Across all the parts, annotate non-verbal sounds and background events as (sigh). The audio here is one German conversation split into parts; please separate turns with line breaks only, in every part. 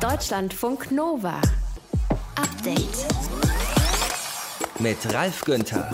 Deutschlandfunk Nova. Update.
Mit Ralf Günther.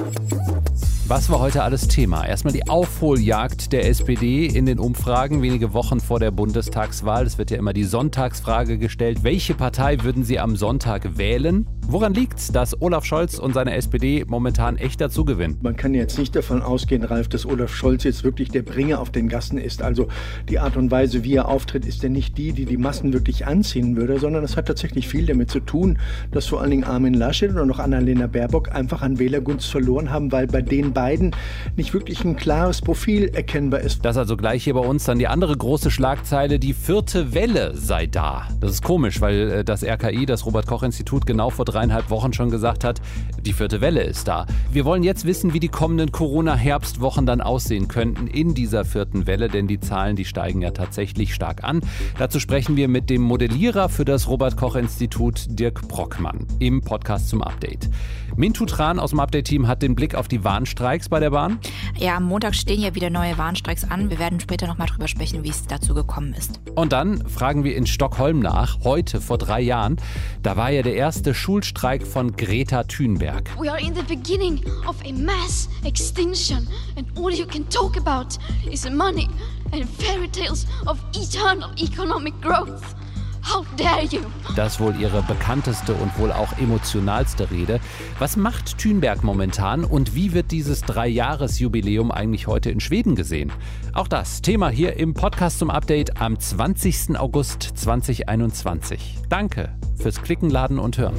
Was war heute alles Thema? Erstmal die Aufholjagd der SPD in den Umfragen wenige Wochen vor der Bundestagswahl. Es wird ja immer die Sonntagsfrage gestellt. Welche Partei würden Sie am Sonntag wählen? Woran liegt es, dass Olaf Scholz und seine SPD momentan echt dazu gewinnen?
Man kann jetzt nicht davon ausgehen, Ralf, dass Olaf Scholz jetzt wirklich der Bringer auf den Gassen ist. Also die Art und Weise, wie er auftritt, ist ja nicht die, die die Massen wirklich anziehen würde, sondern es hat tatsächlich viel damit zu tun, dass vor allen Dingen Armin Laschet und auch Annalena Baerbock einfach an Wählergunst verloren haben, weil bei den beiden nicht wirklich ein klares Profil erkennbar ist.
Das also gleich hier bei uns dann die andere große Schlagzeile, die vierte Welle sei da. Das ist komisch, weil äh, das RKI, das Robert Koch Institut, genau vor dreieinhalb Wochen schon gesagt hat, die vierte Welle ist da. Wir wollen jetzt wissen, wie die kommenden Corona-Herbstwochen dann aussehen könnten in dieser vierten Welle, denn die Zahlen, die steigen ja tatsächlich stark an. Dazu sprechen wir mit dem Modellierer für das Robert Koch Institut, Dirk Brockmann, im Podcast zum Update. Mintu Tran aus dem Update-Team hat den Blick auf die Warnstreiks bei der Bahn.
Ja, am Montag stehen ja wieder neue Warnstreiks an. Wir werden später nochmal drüber sprechen, wie es dazu gekommen ist.
Und dann fragen wir in Stockholm nach, heute vor drei Jahren. Da war ja der erste Schulstreik von Greta Thunberg.
We are in the beginning of a mass extinction, and all you can talk about is money and fairy tales of eternal economic growth. How dare you?
Das wohl ihre bekannteste und wohl auch emotionalste Rede. Was macht Thünberg momentan und wie wird dieses Dreijahresjubiläum eigentlich heute in Schweden gesehen? Auch das Thema hier im Podcast zum Update am 20. August 2021. Danke fürs Klicken, Laden und Hören.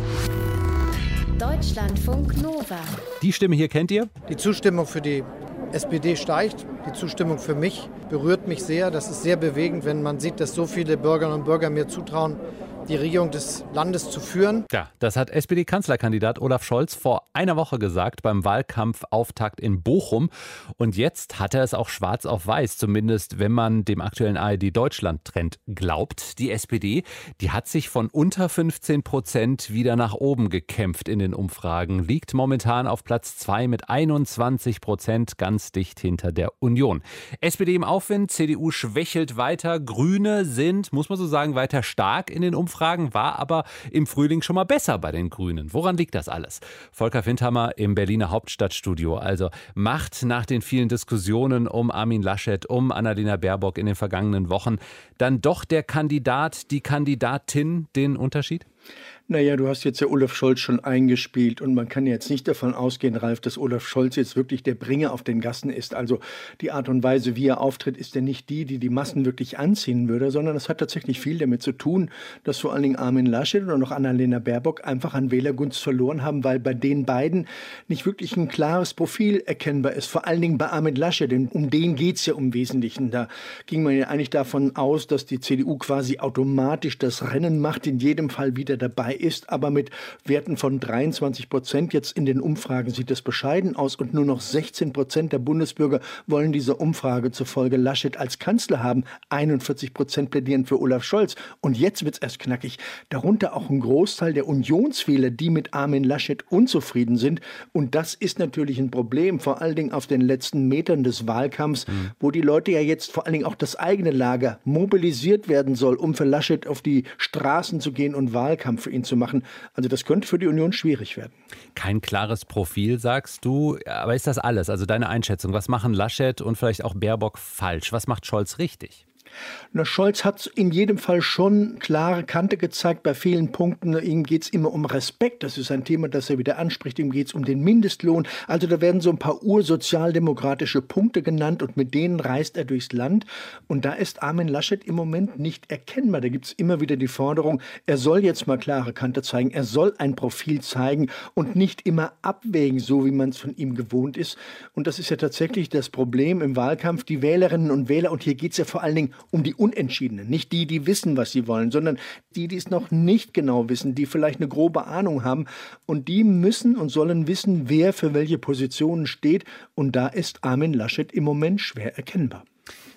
Deutschlandfunk Nova.
Die Stimme hier kennt ihr?
Die Zustimmung für die SPD steigt. Die Zustimmung für mich berührt mich sehr. Das ist sehr bewegend, wenn man sieht, dass so viele Bürgerinnen und Bürger mir zutrauen, die Regierung des Landes zu führen.
Ja, das hat SPD-Kanzlerkandidat Olaf Scholz vor einer Woche gesagt beim Wahlkampfauftakt in Bochum. Und jetzt hat er es auch schwarz auf weiß, zumindest wenn man dem aktuellen ARD-Deutschland-Trend glaubt. Die SPD, die hat sich von unter 15 Prozent wieder nach oben gekämpft in den Umfragen, liegt momentan auf Platz 2 mit 21 Prozent, ganz dicht hinter der Union. SPD im Aufwind, CDU schwächelt weiter, Grüne sind, muss man so sagen, weiter stark in den Umfragen. Umfragen, war aber im Frühling schon mal besser bei den Grünen. Woran liegt das alles? Volker Findhammer im Berliner Hauptstadtstudio. Also macht nach den vielen Diskussionen um Armin Laschet, um Annalena Baerbock in den vergangenen Wochen dann doch der Kandidat, die Kandidatin den Unterschied?
Naja, du hast jetzt ja Olaf Scholz schon eingespielt und man kann jetzt nicht davon ausgehen, Ralf, dass Olaf Scholz jetzt wirklich der Bringer auf den Gassen ist. Also die Art und Weise, wie er auftritt, ist ja nicht die, die die Massen wirklich anziehen würde, sondern es hat tatsächlich viel damit zu tun, dass vor allen Dingen Armin Laschet und auch Annalena Baerbock einfach an Wählergunst verloren haben, weil bei den beiden nicht wirklich ein klares Profil erkennbar ist. Vor allen Dingen bei Armin Laschet, denn um den geht's ja im Wesentlichen. Da ging man ja eigentlich davon aus, dass die CDU quasi automatisch das Rennen macht, in jedem Fall wieder dabei ist, aber mit Werten von 23 Prozent. Jetzt in den Umfragen sieht es bescheiden aus und nur noch 16 Prozent der Bundesbürger wollen diese Umfrage zufolge Laschet als Kanzler haben. 41 Prozent plädieren für Olaf Scholz. Und jetzt wird es erst knackig. Darunter auch ein Großteil der Unionswähler, die mit Armin Laschet unzufrieden sind. Und das ist natürlich ein Problem, vor allen Dingen auf den letzten Metern des Wahlkampfs, mhm. wo die Leute ja jetzt vor allen Dingen auch das eigene Lager mobilisiert werden soll, um für Laschet auf die Straßen zu gehen und Wahlkampf für ihn zu machen. Also das könnte für die Union schwierig werden.
Kein klares Profil, sagst du. Aber ist das alles? Also deine Einschätzung. Was machen Laschet und vielleicht auch Baerbock falsch? Was macht Scholz richtig?
Na, Scholz hat in jedem Fall schon klare Kante gezeigt bei vielen Punkten. Ihm geht es immer um Respekt. Das ist ein Thema, das er wieder anspricht. Ihm geht es um den Mindestlohn. Also da werden so ein paar ursozialdemokratische Punkte genannt und mit denen reist er durchs Land. Und da ist Armin Laschet im Moment nicht erkennbar. Da gibt es immer wieder die Forderung, er soll jetzt mal klare Kante zeigen. Er soll ein Profil zeigen und nicht immer abwägen, so wie man es von ihm gewohnt ist. Und das ist ja tatsächlich das Problem im Wahlkampf. Die Wählerinnen und Wähler, und hier geht es ja vor allen Dingen um die Unentschiedenen. Nicht die, die wissen, was sie wollen, sondern die, die es noch nicht genau wissen, die vielleicht eine grobe Ahnung haben. Und die müssen und sollen wissen, wer für welche Positionen steht. Und da ist Armin Laschet im Moment schwer erkennbar.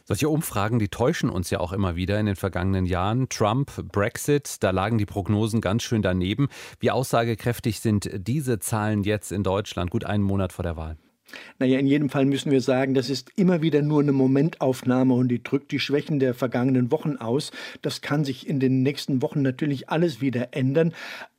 Solche Umfragen, die täuschen uns ja auch immer wieder in den vergangenen Jahren. Trump, Brexit, da lagen die Prognosen ganz schön daneben. Wie aussagekräftig sind diese Zahlen jetzt in Deutschland, gut einen Monat vor der Wahl?
Naja, in jedem Fall müssen wir sagen, das ist immer wieder nur eine Momentaufnahme und die drückt die Schwächen der vergangenen Wochen aus. Das kann sich in den nächsten Wochen natürlich alles wieder ändern.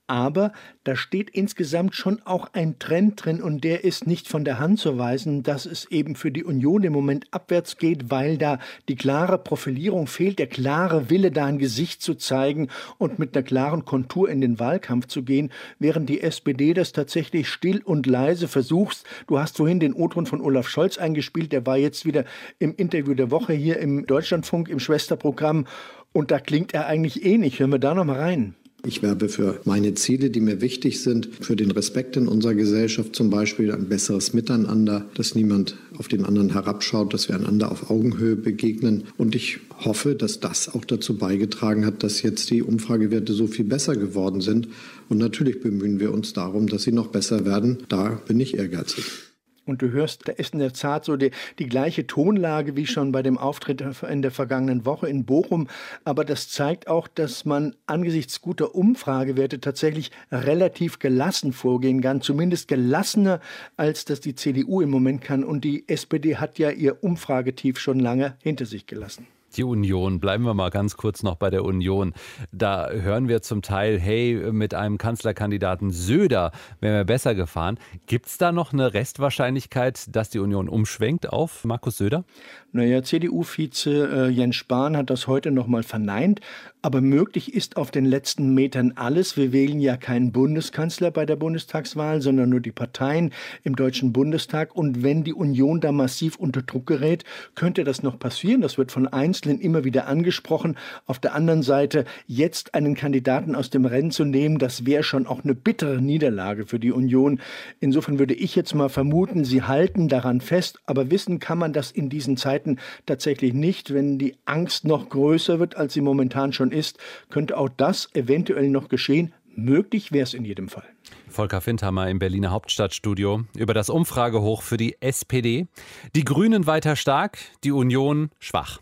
Aber da steht insgesamt schon auch ein Trend drin und der ist nicht von der Hand zu weisen, dass es eben für die Union im Moment abwärts geht, weil da die klare Profilierung fehlt, der klare Wille, da ein Gesicht zu zeigen und mit einer klaren Kontur in den Wahlkampf zu gehen, während die SPD das tatsächlich still und leise versucht. Du hast vorhin den O-Ton von Olaf Scholz eingespielt, der war jetzt wieder im Interview der Woche hier im Deutschlandfunk im Schwesterprogramm und da klingt er eigentlich ähnlich. Hören wir da noch mal rein.
Ich werbe für meine Ziele, die mir wichtig sind, für den Respekt in unserer Gesellschaft zum Beispiel, ein besseres Miteinander, dass niemand auf den anderen herabschaut, dass wir einander auf Augenhöhe begegnen. Und ich hoffe, dass das auch dazu beigetragen hat, dass jetzt die Umfragewerte so viel besser geworden sind. Und natürlich bemühen wir uns darum, dass sie noch besser werden. Da bin ich ehrgeizig.
Und du hörst, da ist in der Tat so die, die gleiche Tonlage wie schon bei dem Auftritt in der vergangenen Woche in Bochum. Aber das zeigt auch, dass man angesichts guter Umfragewerte tatsächlich relativ gelassen vorgehen kann. Zumindest gelassener, als das die CDU im Moment kann. Und die SPD hat ja ihr Umfragetief schon lange hinter sich gelassen.
Die Union, bleiben wir mal ganz kurz noch bei der Union. Da hören wir zum Teil, hey, mit einem Kanzlerkandidaten Söder wären wir besser gefahren. Gibt es da noch eine Restwahrscheinlichkeit, dass die Union umschwenkt auf Markus Söder?
Naja, CDU-Vize äh, Jens Spahn hat das heute nochmal verneint. Aber möglich ist auf den letzten Metern alles. Wir wählen ja keinen Bundeskanzler bei der Bundestagswahl, sondern nur die Parteien im Deutschen Bundestag. Und wenn die Union da massiv unter Druck gerät, könnte das noch passieren. Das wird von Einzelnen immer wieder angesprochen. Auf der anderen Seite, jetzt einen Kandidaten aus dem Rennen zu nehmen, das wäre schon auch eine bittere Niederlage für die Union. Insofern würde ich jetzt mal vermuten, sie halten daran fest. Aber wissen kann man das in diesen Zeiten tatsächlich nicht. Wenn die Angst noch größer wird, als sie momentan schon ist, könnte auch das eventuell noch geschehen. Möglich wäre es in jedem Fall.
Volker Findhammer im Berliner Hauptstadtstudio über das Umfragehoch für die SPD. Die Grünen weiter stark, die Union schwach.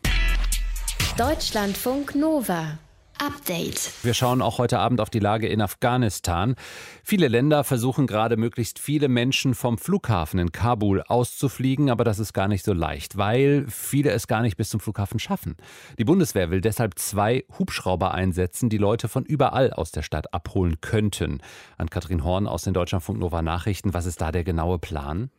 Deutschlandfunk Nova. Update.
Wir schauen auch heute Abend auf die Lage in Afghanistan. Viele Länder versuchen gerade möglichst viele Menschen vom Flughafen in Kabul auszufliegen, aber das ist gar nicht so leicht, weil viele es gar nicht bis zum Flughafen schaffen. Die Bundeswehr will deshalb zwei Hubschrauber einsetzen, die Leute von überall aus der Stadt abholen könnten. An Katrin Horn aus den Deutschlandfunk Nova Nachrichten, was ist da der genaue Plan?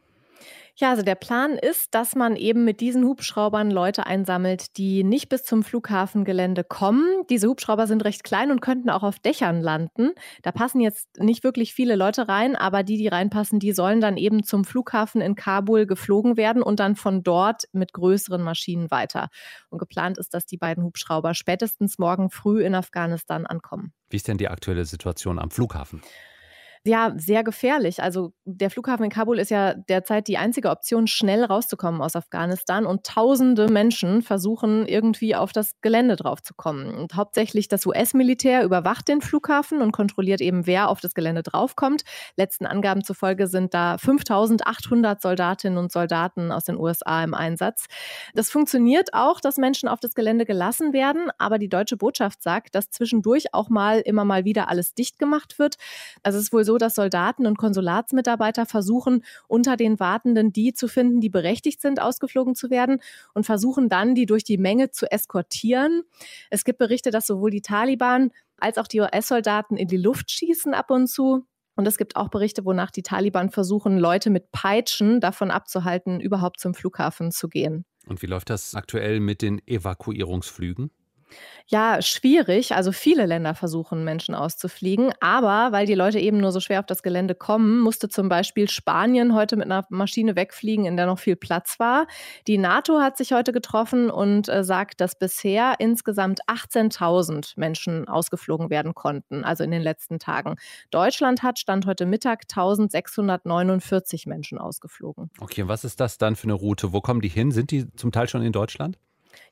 Ja, also der Plan ist, dass man eben mit diesen Hubschraubern Leute einsammelt, die nicht bis zum Flughafengelände kommen. Diese Hubschrauber sind recht klein und könnten auch auf Dächern landen. Da passen jetzt nicht wirklich viele Leute rein, aber die, die reinpassen, die sollen dann eben zum Flughafen in Kabul geflogen werden und dann von dort mit größeren Maschinen weiter. Und geplant ist, dass die beiden Hubschrauber spätestens morgen früh in Afghanistan ankommen.
Wie ist denn die aktuelle Situation am Flughafen?
Ja, sehr gefährlich. Also der Flughafen in Kabul ist ja derzeit die einzige Option, schnell rauszukommen aus Afghanistan. Und tausende Menschen versuchen irgendwie auf das Gelände draufzukommen. Und hauptsächlich das US-Militär überwacht den Flughafen und kontrolliert eben, wer auf das Gelände draufkommt. Letzten Angaben zufolge sind da 5800 Soldatinnen und Soldaten aus den USA im Einsatz. Das funktioniert auch, dass Menschen auf das Gelände gelassen werden. Aber die deutsche Botschaft sagt, dass zwischendurch auch mal immer mal wieder alles dicht gemacht wird. Also es ist wohl so, dass Soldaten und Konsulatsmitarbeiter versuchen, unter den Wartenden die zu finden, die berechtigt sind, ausgeflogen zu werden und versuchen dann, die durch die Menge zu eskortieren. Es gibt Berichte, dass sowohl die Taliban als auch die US-Soldaten in die Luft schießen ab und zu. Und es gibt auch Berichte, wonach die Taliban versuchen, Leute mit Peitschen davon abzuhalten, überhaupt zum Flughafen zu gehen.
Und wie läuft das aktuell mit den Evakuierungsflügen?
Ja, schwierig. Also viele Länder versuchen, Menschen auszufliegen. Aber weil die Leute eben nur so schwer auf das Gelände kommen, musste zum Beispiel Spanien heute mit einer Maschine wegfliegen, in der noch viel Platz war. Die NATO hat sich heute getroffen und äh, sagt, dass bisher insgesamt 18.000 Menschen ausgeflogen werden konnten, also in den letzten Tagen. Deutschland hat Stand heute Mittag 1.649 Menschen ausgeflogen.
Okay, was ist das dann für eine Route? Wo kommen die hin? Sind die zum Teil schon in Deutschland?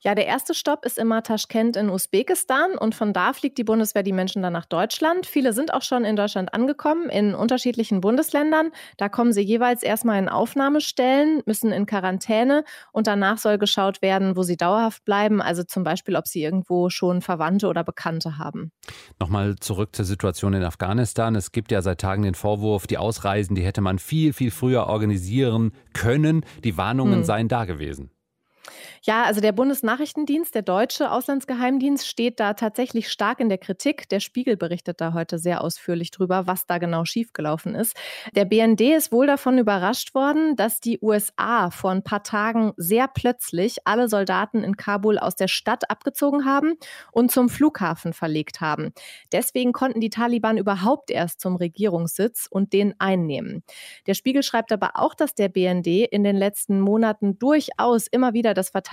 Ja, der erste Stopp ist immer Taschkent in Usbekistan und von da fliegt die Bundeswehr die Menschen dann nach Deutschland. Viele sind auch schon in Deutschland angekommen, in unterschiedlichen Bundesländern. Da kommen sie jeweils erstmal in Aufnahmestellen, müssen in Quarantäne und danach soll geschaut werden, wo sie dauerhaft bleiben. Also zum Beispiel, ob sie irgendwo schon Verwandte oder Bekannte haben.
Nochmal zurück zur Situation in Afghanistan. Es gibt ja seit Tagen den Vorwurf, die Ausreisen, die hätte man viel, viel früher organisieren können. Die Warnungen hm. seien da gewesen.
Ja, also der Bundesnachrichtendienst, der deutsche Auslandsgeheimdienst, steht da tatsächlich stark in der Kritik. Der Spiegel berichtet da heute sehr ausführlich drüber, was da genau schiefgelaufen ist. Der BND ist wohl davon überrascht worden, dass die USA vor ein paar Tagen sehr plötzlich alle Soldaten in Kabul aus der Stadt abgezogen haben und zum Flughafen verlegt haben. Deswegen konnten die Taliban überhaupt erst zum Regierungssitz und den einnehmen. Der Spiegel schreibt aber auch, dass der BND in den letzten Monaten durchaus immer wieder das Verteidigungsministerium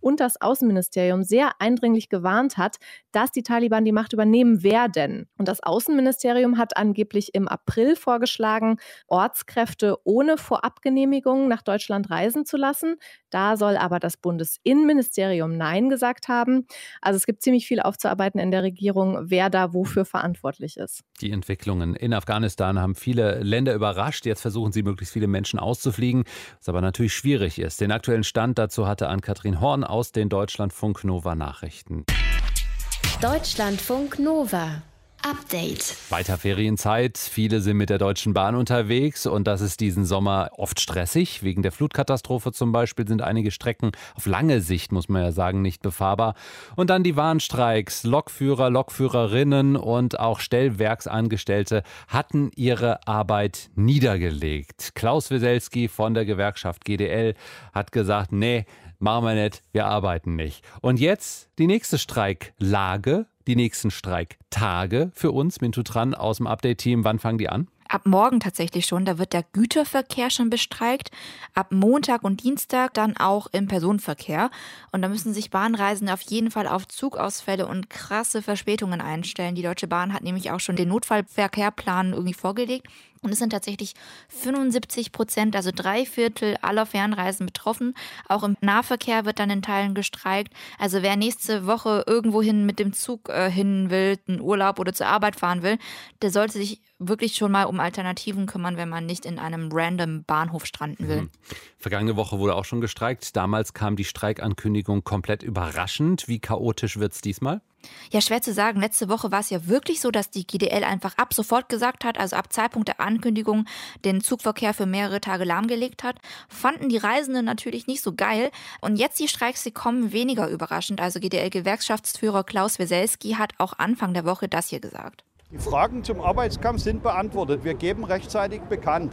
und das Außenministerium sehr eindringlich gewarnt hat, dass die Taliban die Macht übernehmen werden. Und das Außenministerium hat angeblich im April vorgeschlagen, Ortskräfte ohne Vorabgenehmigung nach Deutschland reisen zu lassen. Da soll aber das Bundesinnenministerium Nein gesagt haben. Also es gibt ziemlich viel aufzuarbeiten in der Regierung, wer da wofür verantwortlich ist.
Die Entwicklungen in Afghanistan haben viele Länder überrascht. Jetzt versuchen sie, möglichst viele Menschen auszufliegen, was aber natürlich schwierig ist. Den aktuellen Stand dazu hatte Ann-Kathrin Horn aus den Deutschlandfunk Nova Nachrichten.
Deutschlandfunk Nova. Update.
Weiter Ferienzeit. Viele sind mit der Deutschen Bahn unterwegs und das ist diesen Sommer oft stressig. Wegen der Flutkatastrophe zum Beispiel sind einige Strecken auf lange Sicht, muss man ja sagen, nicht befahrbar. Und dann die Warnstreiks. Lokführer, Lokführerinnen und auch Stellwerksangestellte hatten ihre Arbeit niedergelegt. Klaus Weselski von der Gewerkschaft GDL hat gesagt, nee, machen wir nicht, wir arbeiten nicht. Und jetzt die nächste Streiklage die nächsten Streiktage für uns, Mintu Tran aus dem Update-Team. Wann fangen die an?
Ab morgen tatsächlich schon, da wird der Güterverkehr schon bestreikt. Ab Montag und Dienstag dann auch im Personenverkehr. Und da müssen sich Bahnreisende auf jeden Fall auf Zugausfälle und krasse Verspätungen einstellen. Die Deutsche Bahn hat nämlich auch schon den Notfallverkehrplan irgendwie vorgelegt. Und es sind tatsächlich 75 Prozent, also drei Viertel aller Fernreisen betroffen. Auch im Nahverkehr wird dann in Teilen gestreikt. Also wer nächste Woche irgendwohin mit dem Zug äh, hin will, einen Urlaub oder zur Arbeit fahren will, der sollte sich wirklich schon mal um Alternativen kümmern, wenn man nicht in einem random Bahnhof stranden will. Mhm.
Vergangene Woche wurde auch schon gestreikt. Damals kam die Streikankündigung komplett überraschend. Wie chaotisch wird es diesmal?
Ja, schwer zu sagen. Letzte Woche war es ja wirklich so, dass die GDL einfach ab sofort gesagt hat, also ab Zeitpunkt der Ankündigung, den Zugverkehr für mehrere Tage lahmgelegt hat. Fanden die Reisenden natürlich nicht so geil. Und jetzt die Streiks, die kommen weniger überraschend. Also GDL-Gewerkschaftsführer Klaus Weselski hat auch Anfang der Woche das hier gesagt.
Die Fragen zum Arbeitskampf sind beantwortet. Wir geben rechtzeitig bekannt.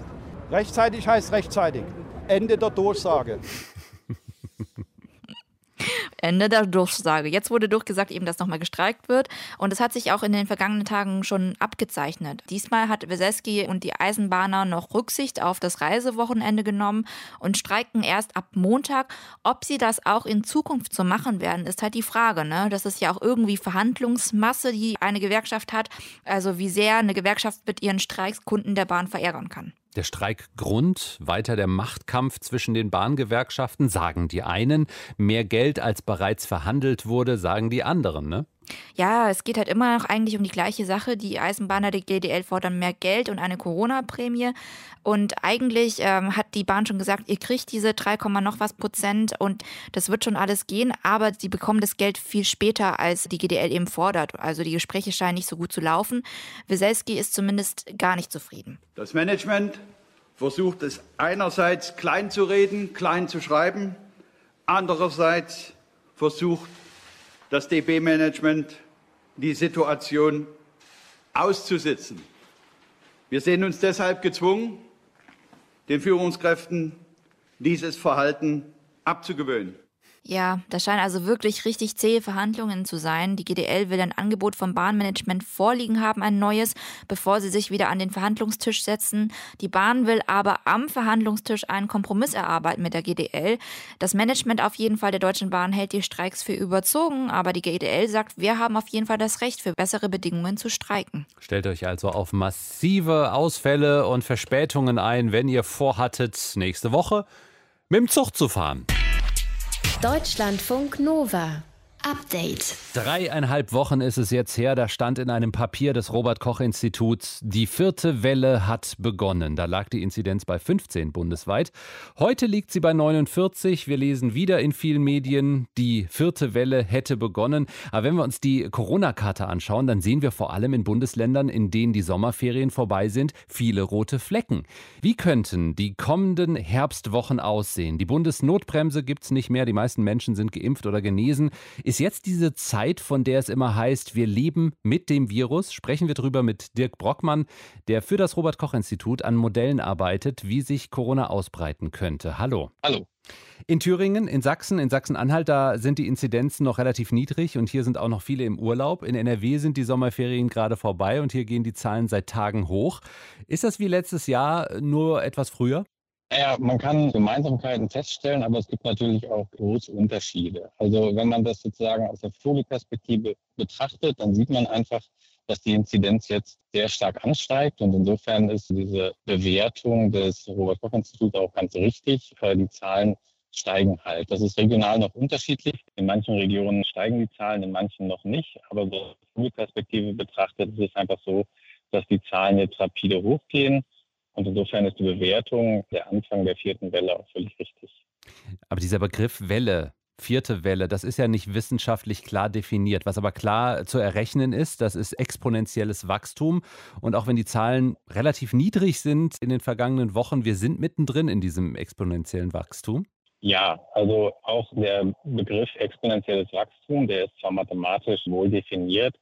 Rechtzeitig heißt rechtzeitig. Ende der Durchsage.
Ende der Durchsage. Jetzt wurde durchgesagt, eben, dass nochmal gestreikt wird. Und es hat sich auch in den vergangenen Tagen schon abgezeichnet. Diesmal hat Weselski und die Eisenbahner noch Rücksicht auf das Reisewochenende genommen und streiken erst ab Montag. Ob sie das auch in Zukunft so machen werden, ist halt die Frage. Ne? Das ist ja auch irgendwie Verhandlungsmasse, die eine Gewerkschaft hat. Also wie sehr eine Gewerkschaft mit ihren Streiks Kunden der Bahn verärgern kann.
Der Streikgrund, weiter der Machtkampf zwischen den Bahngewerkschaften, sagen die einen. Mehr Geld als bereits verhandelt wurde, sagen die anderen, ne?
Ja, es geht halt immer noch eigentlich um die gleiche Sache. Die Eisenbahner der GDL fordern mehr Geld und eine Corona-Prämie. Und eigentlich ähm, hat die Bahn schon gesagt, ihr kriegt diese 3, noch was Prozent und das wird schon alles gehen, aber sie bekommen das Geld viel später, als die GDL eben fordert. Also die Gespräche scheinen nicht so gut zu laufen. Weselski ist zumindest gar nicht zufrieden.
Das Management versucht es einerseits klein zu reden, klein zu schreiben, andererseits versucht das DB-Management die Situation auszusitzen. Wir sehen uns deshalb gezwungen, den Führungskräften dieses Verhalten abzugewöhnen.
Ja, das scheinen also wirklich richtig zähe Verhandlungen zu sein. Die GDL will ein Angebot vom Bahnmanagement vorliegen haben, ein neues, bevor sie sich wieder an den Verhandlungstisch setzen. Die Bahn will aber am Verhandlungstisch einen Kompromiss erarbeiten mit der GDL. Das Management auf jeden Fall der Deutschen Bahn hält die Streiks für überzogen, aber die GDL sagt, wir haben auf jeden Fall das Recht, für bessere Bedingungen zu streiken.
Stellt euch also auf massive Ausfälle und Verspätungen ein, wenn ihr vorhattet, nächste Woche mit dem Zug zu fahren.
Deutschlandfunk Nova. Update.
Dreieinhalb Wochen ist es jetzt her, da stand in einem Papier des Robert-Koch-Instituts, die vierte Welle hat begonnen. Da lag die Inzidenz bei 15 bundesweit. Heute liegt sie bei 49. Wir lesen wieder in vielen Medien, die vierte Welle hätte begonnen. Aber wenn wir uns die Corona-Karte anschauen, dann sehen wir vor allem in Bundesländern, in denen die Sommerferien vorbei sind, viele rote Flecken. Wie könnten die kommenden Herbstwochen aussehen? Die Bundesnotbremse gibt es nicht mehr. Die meisten Menschen sind geimpft oder genesen. Ist ist jetzt diese Zeit, von der es immer heißt, wir leben mit dem Virus? Sprechen wir darüber mit Dirk Brockmann, der für das Robert Koch Institut an Modellen arbeitet, wie sich Corona ausbreiten könnte. Hallo.
Hallo.
In Thüringen, in Sachsen, in Sachsen-Anhalt, da sind die Inzidenzen noch relativ niedrig und hier sind auch noch viele im Urlaub. In NRW sind die Sommerferien gerade vorbei und hier gehen die Zahlen seit Tagen hoch. Ist das wie letztes Jahr nur etwas früher?
Ja, man kann Gemeinsamkeiten feststellen, aber es gibt natürlich auch große Unterschiede. Also wenn man das sozusagen aus der Vogelperspektive betrachtet, dann sieht man einfach, dass die Inzidenz jetzt sehr stark ansteigt. Und insofern ist diese Bewertung des Robert-Koch-Instituts auch ganz richtig. Die Zahlen steigen halt. Das ist regional noch unterschiedlich. In manchen Regionen steigen die Zahlen, in manchen noch nicht. Aber aus der Vogelperspektive betrachtet ist es einfach so, dass die Zahlen jetzt rapide hochgehen. Und insofern ist die Bewertung der Anfang der vierten Welle auch völlig richtig.
Aber dieser Begriff Welle, vierte Welle, das ist ja nicht wissenschaftlich klar definiert. Was aber klar zu errechnen ist, das ist exponentielles Wachstum. Und auch wenn die Zahlen relativ niedrig sind in den vergangenen Wochen, wir sind mittendrin in diesem exponentiellen Wachstum.
Ja, also auch der Begriff exponentielles Wachstum, der ist zwar mathematisch wohl definiert,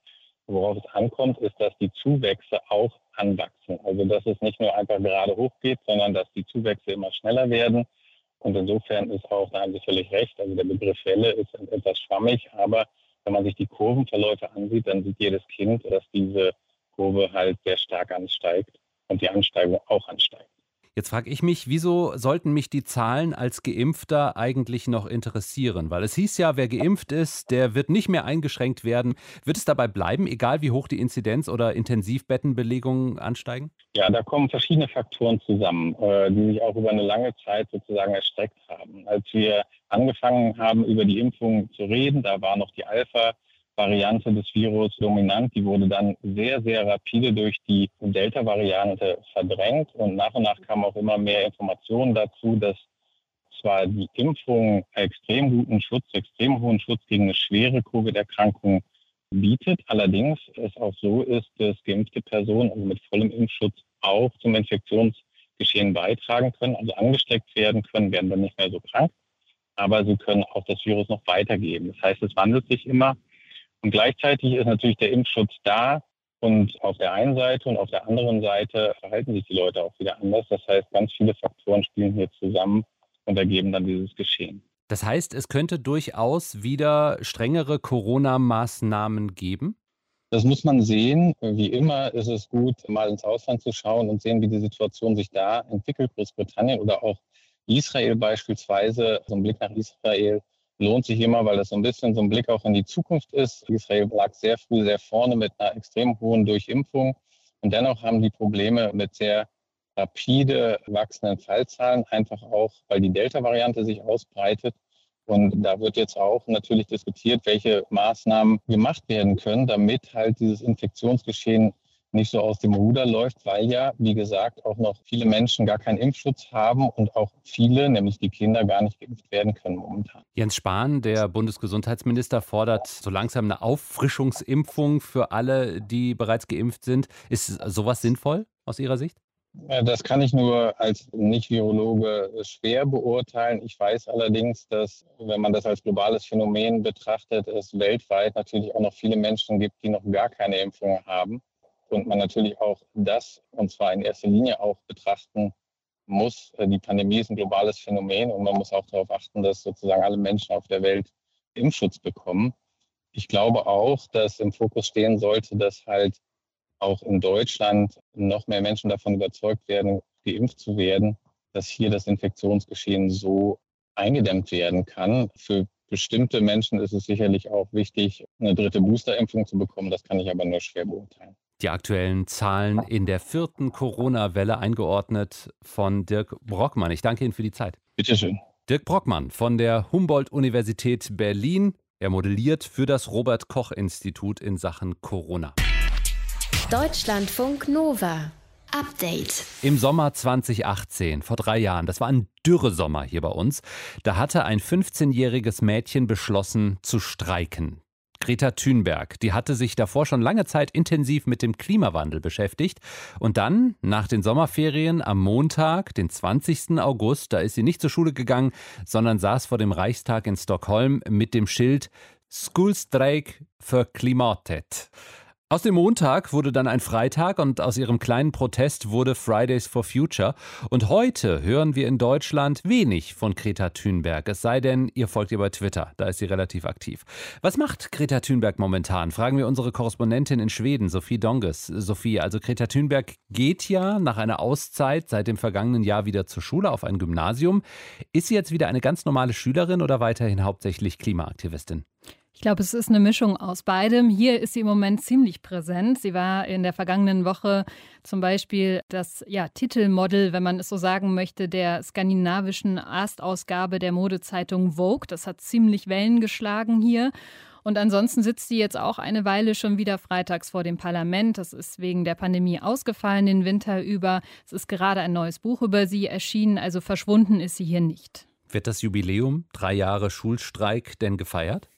worauf es ankommt, ist, dass die Zuwächse auch anwachsen. Also dass es nicht nur einfach gerade hochgeht, sondern dass die Zuwächse immer schneller werden. Und insofern ist auch, da haben Sie völlig recht, also der Begriff Welle ist etwas schwammig, aber wenn man sich die Kurvenverläufe ansieht, dann sieht jedes Kind, dass diese Kurve halt sehr stark ansteigt und die Ansteigung auch ansteigt.
Jetzt frage ich mich, wieso sollten mich die Zahlen als Geimpfter eigentlich noch interessieren? Weil es hieß ja, wer geimpft ist, der wird nicht mehr eingeschränkt werden. Wird es dabei bleiben, egal wie hoch die Inzidenz oder Intensivbettenbelegungen ansteigen?
Ja, da kommen verschiedene Faktoren zusammen, äh, die sich auch über eine lange Zeit sozusagen erstreckt haben. Als wir angefangen haben, über die Impfung zu reden, da war noch die Alpha- Variante des Virus dominant. Die wurde dann sehr, sehr rapide durch die Delta-Variante verdrängt und nach und nach kamen auch immer mehr Informationen dazu, dass zwar die Impfung extrem guten Schutz, extrem hohen Schutz gegen eine schwere Covid-Erkrankung bietet, allerdings es auch so ist, dass geimpfte Personen also mit vollem Impfschutz auch zum Infektionsgeschehen beitragen können, also angesteckt werden können, werden dann nicht mehr so krank, aber sie können auch das Virus noch weitergeben. Das heißt, es wandelt sich immer und gleichzeitig ist natürlich der Impfschutz da. Und auf der einen Seite und auf der anderen Seite verhalten sich die Leute auch wieder anders. Das heißt, ganz viele Faktoren spielen hier zusammen und ergeben dann dieses Geschehen.
Das heißt, es könnte durchaus wieder strengere Corona-Maßnahmen geben?
Das muss man sehen. Wie immer ist es gut, mal ins Ausland zu schauen und sehen, wie die Situation sich da entwickelt. Großbritannien oder auch Israel beispielsweise. So ein Blick nach Israel lohnt sich immer, weil das so ein bisschen so ein Blick auch in die Zukunft ist. Israel lag sehr früh sehr vorne mit einer extrem hohen Durchimpfung. Und dennoch haben die Probleme mit sehr rapide wachsenden Fallzahlen, einfach auch, weil die Delta-Variante sich ausbreitet. Und da wird jetzt auch natürlich diskutiert, welche Maßnahmen gemacht werden können, damit halt dieses Infektionsgeschehen nicht so aus dem Ruder läuft, weil ja, wie gesagt, auch noch viele Menschen gar keinen Impfschutz haben und auch viele, nämlich die Kinder, gar nicht geimpft werden können momentan.
Jens Spahn, der Bundesgesundheitsminister, fordert so langsam eine Auffrischungsimpfung für alle, die bereits geimpft sind. Ist sowas sinnvoll aus Ihrer Sicht?
Das kann ich nur als Nicht-Virologe schwer beurteilen. Ich weiß allerdings, dass, wenn man das als globales Phänomen betrachtet, es weltweit natürlich auch noch viele Menschen gibt, die noch gar keine Impfung haben und man natürlich auch das, und zwar in erster Linie auch betrachten muss. Äh, die Pandemie ist ein globales Phänomen und man muss auch darauf achten, dass sozusagen alle Menschen auf der Welt Impfschutz bekommen. Ich glaube auch, dass im Fokus stehen sollte, dass halt auch in Deutschland noch mehr Menschen davon überzeugt werden, geimpft zu werden, dass hier das Infektionsgeschehen so eingedämmt werden kann. Für bestimmte Menschen ist es sicherlich auch wichtig, eine dritte Boosterimpfung zu bekommen. Das kann ich aber nur schwer beurteilen.
Die aktuellen Zahlen in der vierten Corona-Welle eingeordnet von Dirk Brockmann. Ich danke Ihnen für die Zeit.
Bitte schön.
Dirk Brockmann von der Humboldt-Universität Berlin. Er modelliert für das Robert-Koch-Institut in Sachen Corona.
Deutschlandfunk Nova. Update.
Im Sommer 2018, vor drei Jahren, das war ein Dürresommer hier bei uns, da hatte ein 15-jähriges Mädchen beschlossen zu streiken. Greta Thunberg, die hatte sich davor schon lange Zeit intensiv mit dem Klimawandel beschäftigt. Und dann, nach den Sommerferien, am Montag, den 20. August, da ist sie nicht zur Schule gegangen, sondern saß vor dem Reichstag in Stockholm mit dem Schild Skolstrejk für Klimatet. Aus dem Montag wurde dann ein Freitag und aus ihrem kleinen Protest wurde Fridays for Future. Und heute hören wir in Deutschland wenig von Greta Thunberg. Es sei denn, ihr folgt ihr bei Twitter. Da ist sie relativ aktiv. Was macht Greta Thunberg momentan? Fragen wir unsere Korrespondentin in Schweden, Sophie Donges. Sophie, also Greta Thunberg geht ja nach einer Auszeit seit dem vergangenen Jahr wieder zur Schule auf ein Gymnasium. Ist sie jetzt wieder eine ganz normale Schülerin oder weiterhin hauptsächlich Klimaaktivistin?
Ich glaube, es ist eine Mischung aus beidem. Hier ist sie im Moment ziemlich präsent. Sie war in der vergangenen Woche zum Beispiel das ja, Titelmodel, wenn man es so sagen möchte, der skandinavischen Erstausgabe der Modezeitung Vogue. Das hat ziemlich Wellen geschlagen hier. Und ansonsten sitzt sie jetzt auch eine Weile schon wieder freitags vor dem Parlament. Das ist wegen der Pandemie ausgefallen den Winter über. Es ist gerade ein neues Buch über sie erschienen, also verschwunden ist sie hier nicht.
Wird das Jubiläum, drei Jahre Schulstreik, denn gefeiert?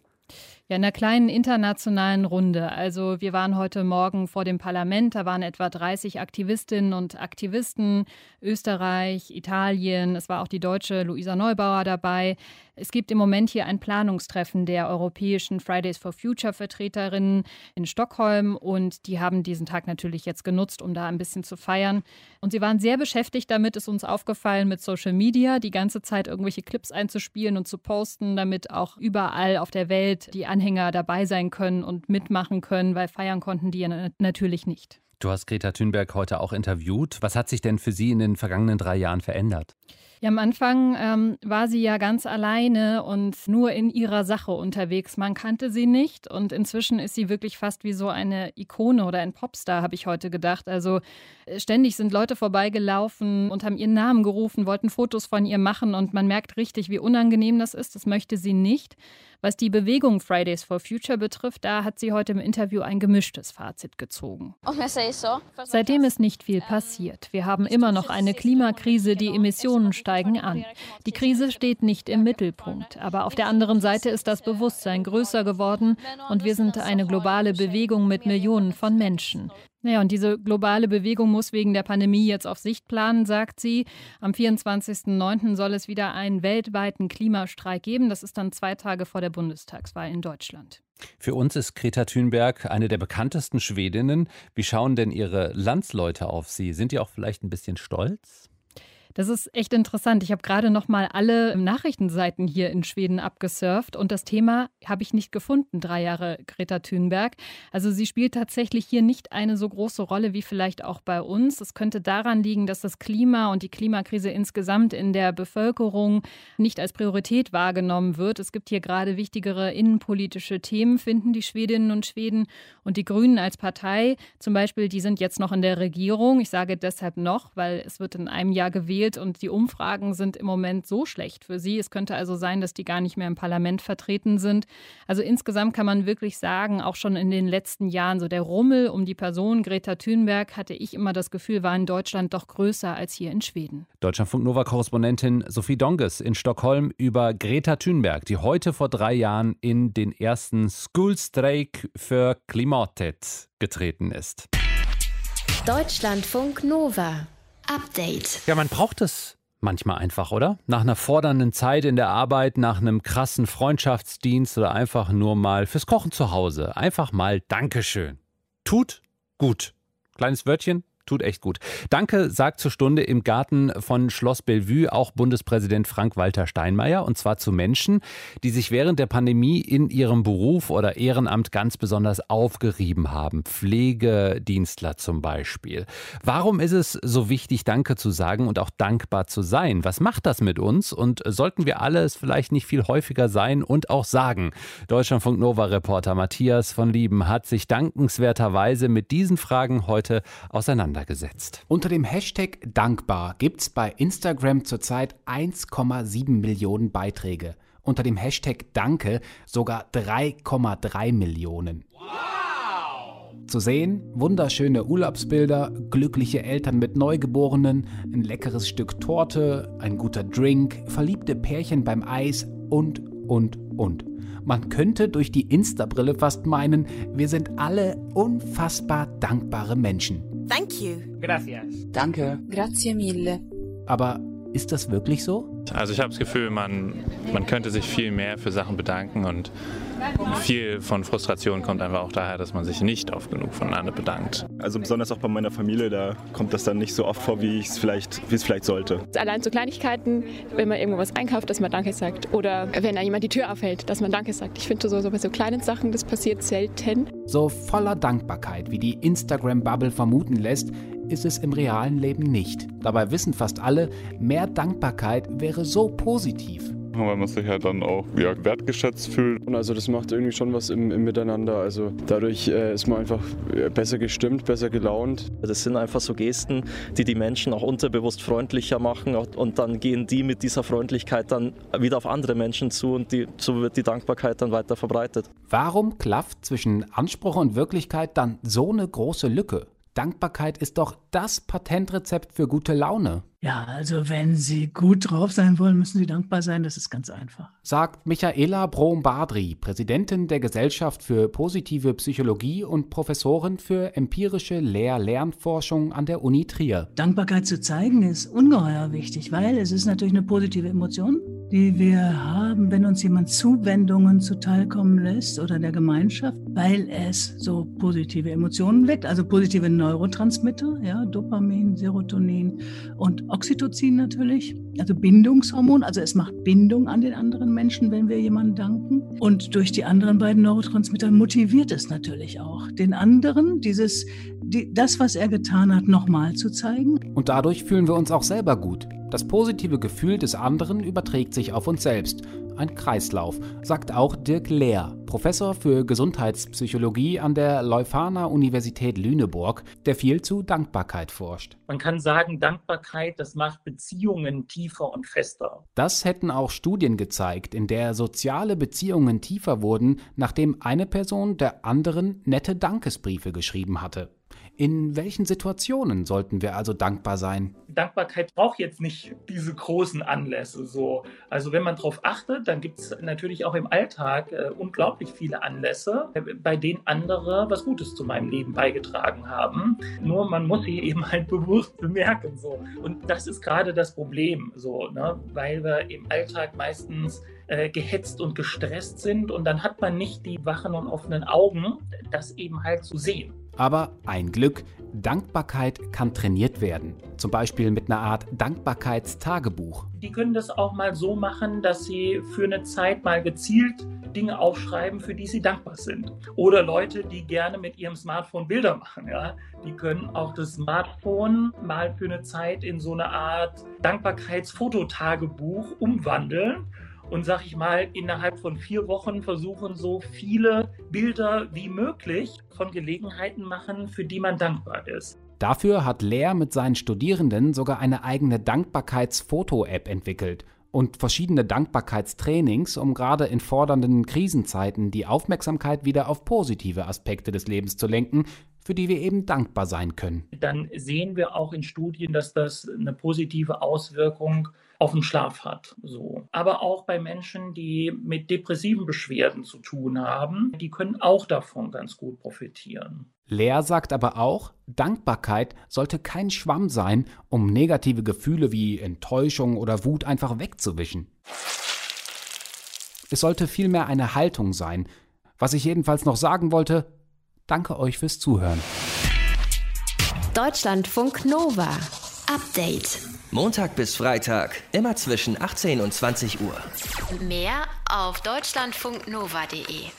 Ja, in einer kleinen internationalen Runde. Also wir waren heute Morgen vor dem Parlament, da waren etwa 30 Aktivistinnen und Aktivisten, Österreich, Italien, es war auch die deutsche Luisa Neubauer dabei. Es gibt im Moment hier ein Planungstreffen der europäischen Fridays for Future Vertreterinnen in Stockholm und die haben diesen Tag natürlich jetzt genutzt, um da ein bisschen zu feiern. Und sie waren sehr beschäftigt damit, ist uns aufgefallen, mit Social Media, die ganze Zeit irgendwelche Clips einzuspielen und zu posten, damit auch überall auf der Welt die Anhänger dabei sein können und mitmachen können, weil feiern konnten die ja natürlich nicht.
Du hast Greta Thunberg heute auch interviewt. Was hat sich denn für Sie in den vergangenen drei Jahren verändert?
Ja, am Anfang ähm, war sie ja ganz alleine und nur in ihrer Sache unterwegs. Man kannte sie nicht und inzwischen ist sie wirklich fast wie so eine Ikone oder ein Popstar, habe ich heute gedacht. Also äh, ständig sind Leute vorbeigelaufen und haben ihren Namen gerufen, wollten Fotos von ihr machen und man merkt richtig, wie unangenehm das ist. Das möchte sie nicht. Was die Bewegung Fridays for Future betrifft, da hat sie heute im Interview ein gemischtes Fazit gezogen. Seitdem ist nicht viel passiert. Wir haben immer noch eine Klimakrise, die Emissionen steigen an. Die Krise steht nicht im Mittelpunkt, aber auf der anderen Seite ist das Bewusstsein größer geworden und wir sind eine globale Bewegung mit Millionen von Menschen. Naja, und diese globale Bewegung muss wegen der Pandemie jetzt auf Sicht planen, sagt sie. Am 24.09. soll es wieder einen weltweiten Klimastreik geben. Das ist dann zwei Tage vor der Bundestagswahl in Deutschland.
Für uns ist Greta Thunberg eine der bekanntesten Schwedinnen. Wie schauen denn Ihre Landsleute auf Sie? Sind die auch vielleicht ein bisschen stolz?
Das ist echt interessant. Ich habe gerade noch mal alle Nachrichtenseiten hier in Schweden abgesurft und das Thema habe ich nicht gefunden, drei Jahre Greta Thunberg. Also sie spielt tatsächlich hier nicht eine so große Rolle wie vielleicht auch bei uns. Es könnte daran liegen, dass das Klima und die Klimakrise insgesamt in der Bevölkerung nicht als Priorität wahrgenommen wird. Es gibt hier gerade wichtigere innenpolitische Themen, finden die Schwedinnen und Schweden. Und die Grünen als Partei zum Beispiel, die sind jetzt noch in der Regierung. Ich sage deshalb noch, weil es wird in einem Jahr gewählt gewählt und die Umfragen sind im Moment so schlecht für sie. Es könnte also sein, dass die gar nicht mehr im Parlament vertreten sind. Also insgesamt kann man wirklich sagen, auch schon in den letzten Jahren, so der Rummel um die Person Greta Thunberg hatte ich immer das Gefühl, war in Deutschland doch größer als hier in Schweden.
Deutschlandfunk Nova-Korrespondentin Sophie Donges in Stockholm über Greta Thunberg, die heute vor drei Jahren in den ersten Schoolstreik für Klimatet getreten ist.
Deutschlandfunk Nova Update.
Ja, man braucht es manchmal einfach, oder? Nach einer fordernden Zeit in der Arbeit, nach einem krassen Freundschaftsdienst oder einfach nur mal fürs Kochen zu Hause. Einfach mal Dankeschön. Tut gut. Kleines Wörtchen, Tut echt gut. Danke sagt zur Stunde im Garten von Schloss Bellevue auch Bundespräsident Frank-Walter Steinmeier und zwar zu Menschen, die sich während der Pandemie in ihrem Beruf oder Ehrenamt ganz besonders aufgerieben haben. Pflegedienstler zum Beispiel. Warum ist es so wichtig, Danke zu sagen und auch dankbar zu sein? Was macht das mit uns und sollten wir alle es vielleicht nicht viel häufiger sein und auch sagen? Deutschlandfunk Nova Reporter Matthias von Lieben hat sich dankenswerterweise mit diesen Fragen heute auseinandergesetzt auseinandergesetzt.
Unter dem Hashtag dankbar gibt es bei Instagram zurzeit 1,7 Millionen Beiträge. Unter dem Hashtag Danke sogar 3,3 Millionen. Zu sehen wunderschöne Urlaubsbilder, glückliche Eltern mit Neugeborenen, ein leckeres Stück Torte, ein guter Drink, verliebte Pärchen beim Eis und, und, und. Man könnte durch die Insta-Brille fast meinen, wir sind alle unfassbar dankbare Menschen.
Thank you.
Gracias.
Danke. Grazie mille.
Aber ist das wirklich so?
Also ich habe das Gefühl, man, man könnte sich viel mehr für Sachen bedanken und viel von Frustration kommt einfach auch daher, dass man sich nicht oft genug voneinander bedankt.
Also besonders auch bei meiner Familie, da kommt das dann nicht so oft vor, wie es vielleicht, wie es vielleicht sollte.
Allein so Kleinigkeiten, wenn man irgendwo was einkauft, dass man Danke sagt. Oder wenn da jemand die Tür aufhält, dass man Danke sagt. Ich finde so, so bei so kleinen Sachen, das passiert selten.
So voller Dankbarkeit, wie die Instagram-Bubble vermuten lässt, ist es im realen Leben nicht. Dabei wissen fast alle, mehr Dankbarkeit wäre so positiv.
Weil man sich halt dann auch ja, wertgeschätzt fühlt.
Und also das macht irgendwie schon was im, im Miteinander. Also dadurch äh, ist man einfach besser gestimmt, besser gelaunt.
Das sind einfach so Gesten, die die Menschen auch unterbewusst freundlicher machen und dann gehen die mit dieser Freundlichkeit dann wieder auf andere Menschen zu und die, so wird die Dankbarkeit dann weiter verbreitet.
Warum klafft zwischen Anspruch und Wirklichkeit dann so eine große Lücke? Dankbarkeit ist doch das Patentrezept für gute Laune.
Ja, also wenn Sie gut drauf sein wollen, müssen Sie dankbar sein. Das ist ganz einfach.
Sagt Michaela Brom-Badri, Präsidentin der Gesellschaft für positive Psychologie und Professorin für empirische Lehr-Lernforschung an der Uni Trier.
Dankbarkeit zu zeigen ist ungeheuer wichtig, weil es ist natürlich eine positive Emotion, die wir haben, wenn uns jemand Zuwendungen zuteilkommen lässt oder der Gemeinschaft, weil es so positive Emotionen weckt, also positive Neurotransmitter, ja, Dopamin, Serotonin und Oxytocin natürlich, also Bindungshormon, also es macht Bindung an den anderen Menschen, wenn wir jemandem danken. Und durch die anderen beiden Neurotransmitter motiviert es natürlich auch, den anderen dieses, die, das, was er getan hat, nochmal zu zeigen.
Und dadurch fühlen wir uns auch selber gut. Das positive Gefühl des anderen überträgt sich auf uns selbst. Ein Kreislauf, sagt auch Dirk Lehr, Professor für Gesundheitspsychologie an der Leuphana Universität Lüneburg, der viel zu Dankbarkeit forscht.
Man kann sagen, Dankbarkeit, das macht Beziehungen tiefer und fester.
Das hätten auch Studien gezeigt, in der soziale Beziehungen tiefer wurden, nachdem eine Person der anderen nette Dankesbriefe geschrieben hatte. In welchen Situationen sollten wir also dankbar sein?
Dankbarkeit braucht jetzt nicht diese großen Anlässe. So. Also wenn man darauf achtet, dann gibt es natürlich auch im Alltag äh, unglaublich viele Anlässe, äh, bei denen andere was Gutes zu meinem Leben beigetragen haben. Nur man muss sie eben halt (laughs) bewusst bemerken. So. Und das ist gerade das Problem, so, ne? weil wir im Alltag meistens äh, gehetzt und gestresst sind und dann hat man nicht die wachen und offenen Augen, das eben halt zu sehen.
Aber ein Glück, Dankbarkeit kann trainiert werden. Zum Beispiel mit einer Art Dankbarkeitstagebuch.
Die können das auch mal so machen, dass sie für eine Zeit mal gezielt Dinge aufschreiben, für die sie dankbar sind. Oder Leute, die gerne mit ihrem Smartphone Bilder machen, ja, die können auch das Smartphone mal für eine Zeit in so eine Art Dankbarkeitsfototagebuch umwandeln und sag ich mal, innerhalb von vier Wochen versuchen, so viele Bilder wie möglich von Gelegenheiten machen, für die man dankbar ist.
Dafür hat Lehr mit seinen Studierenden sogar eine eigene Dankbarkeitsfoto-App entwickelt und verschiedene Dankbarkeitstrainings, um gerade in fordernden Krisenzeiten die Aufmerksamkeit wieder auf positive Aspekte des Lebens zu lenken, für die wir eben dankbar sein können.
Dann sehen wir auch in Studien, dass das eine positive Auswirkung auf den Schlaf hat. So. Aber auch bei Menschen, die mit depressiven Beschwerden zu tun haben, die können auch davon ganz gut profitieren.
Lehr sagt aber auch, Dankbarkeit sollte kein Schwamm sein, um negative Gefühle wie Enttäuschung oder Wut einfach wegzuwischen. Es sollte vielmehr eine Haltung sein. Was ich jedenfalls noch sagen wollte, danke euch fürs Zuhören.
Deutschlandfunk Nova. Update.
Montag bis Freitag, immer zwischen 18 und 20 Uhr.
Mehr auf deutschlandfunknova.de.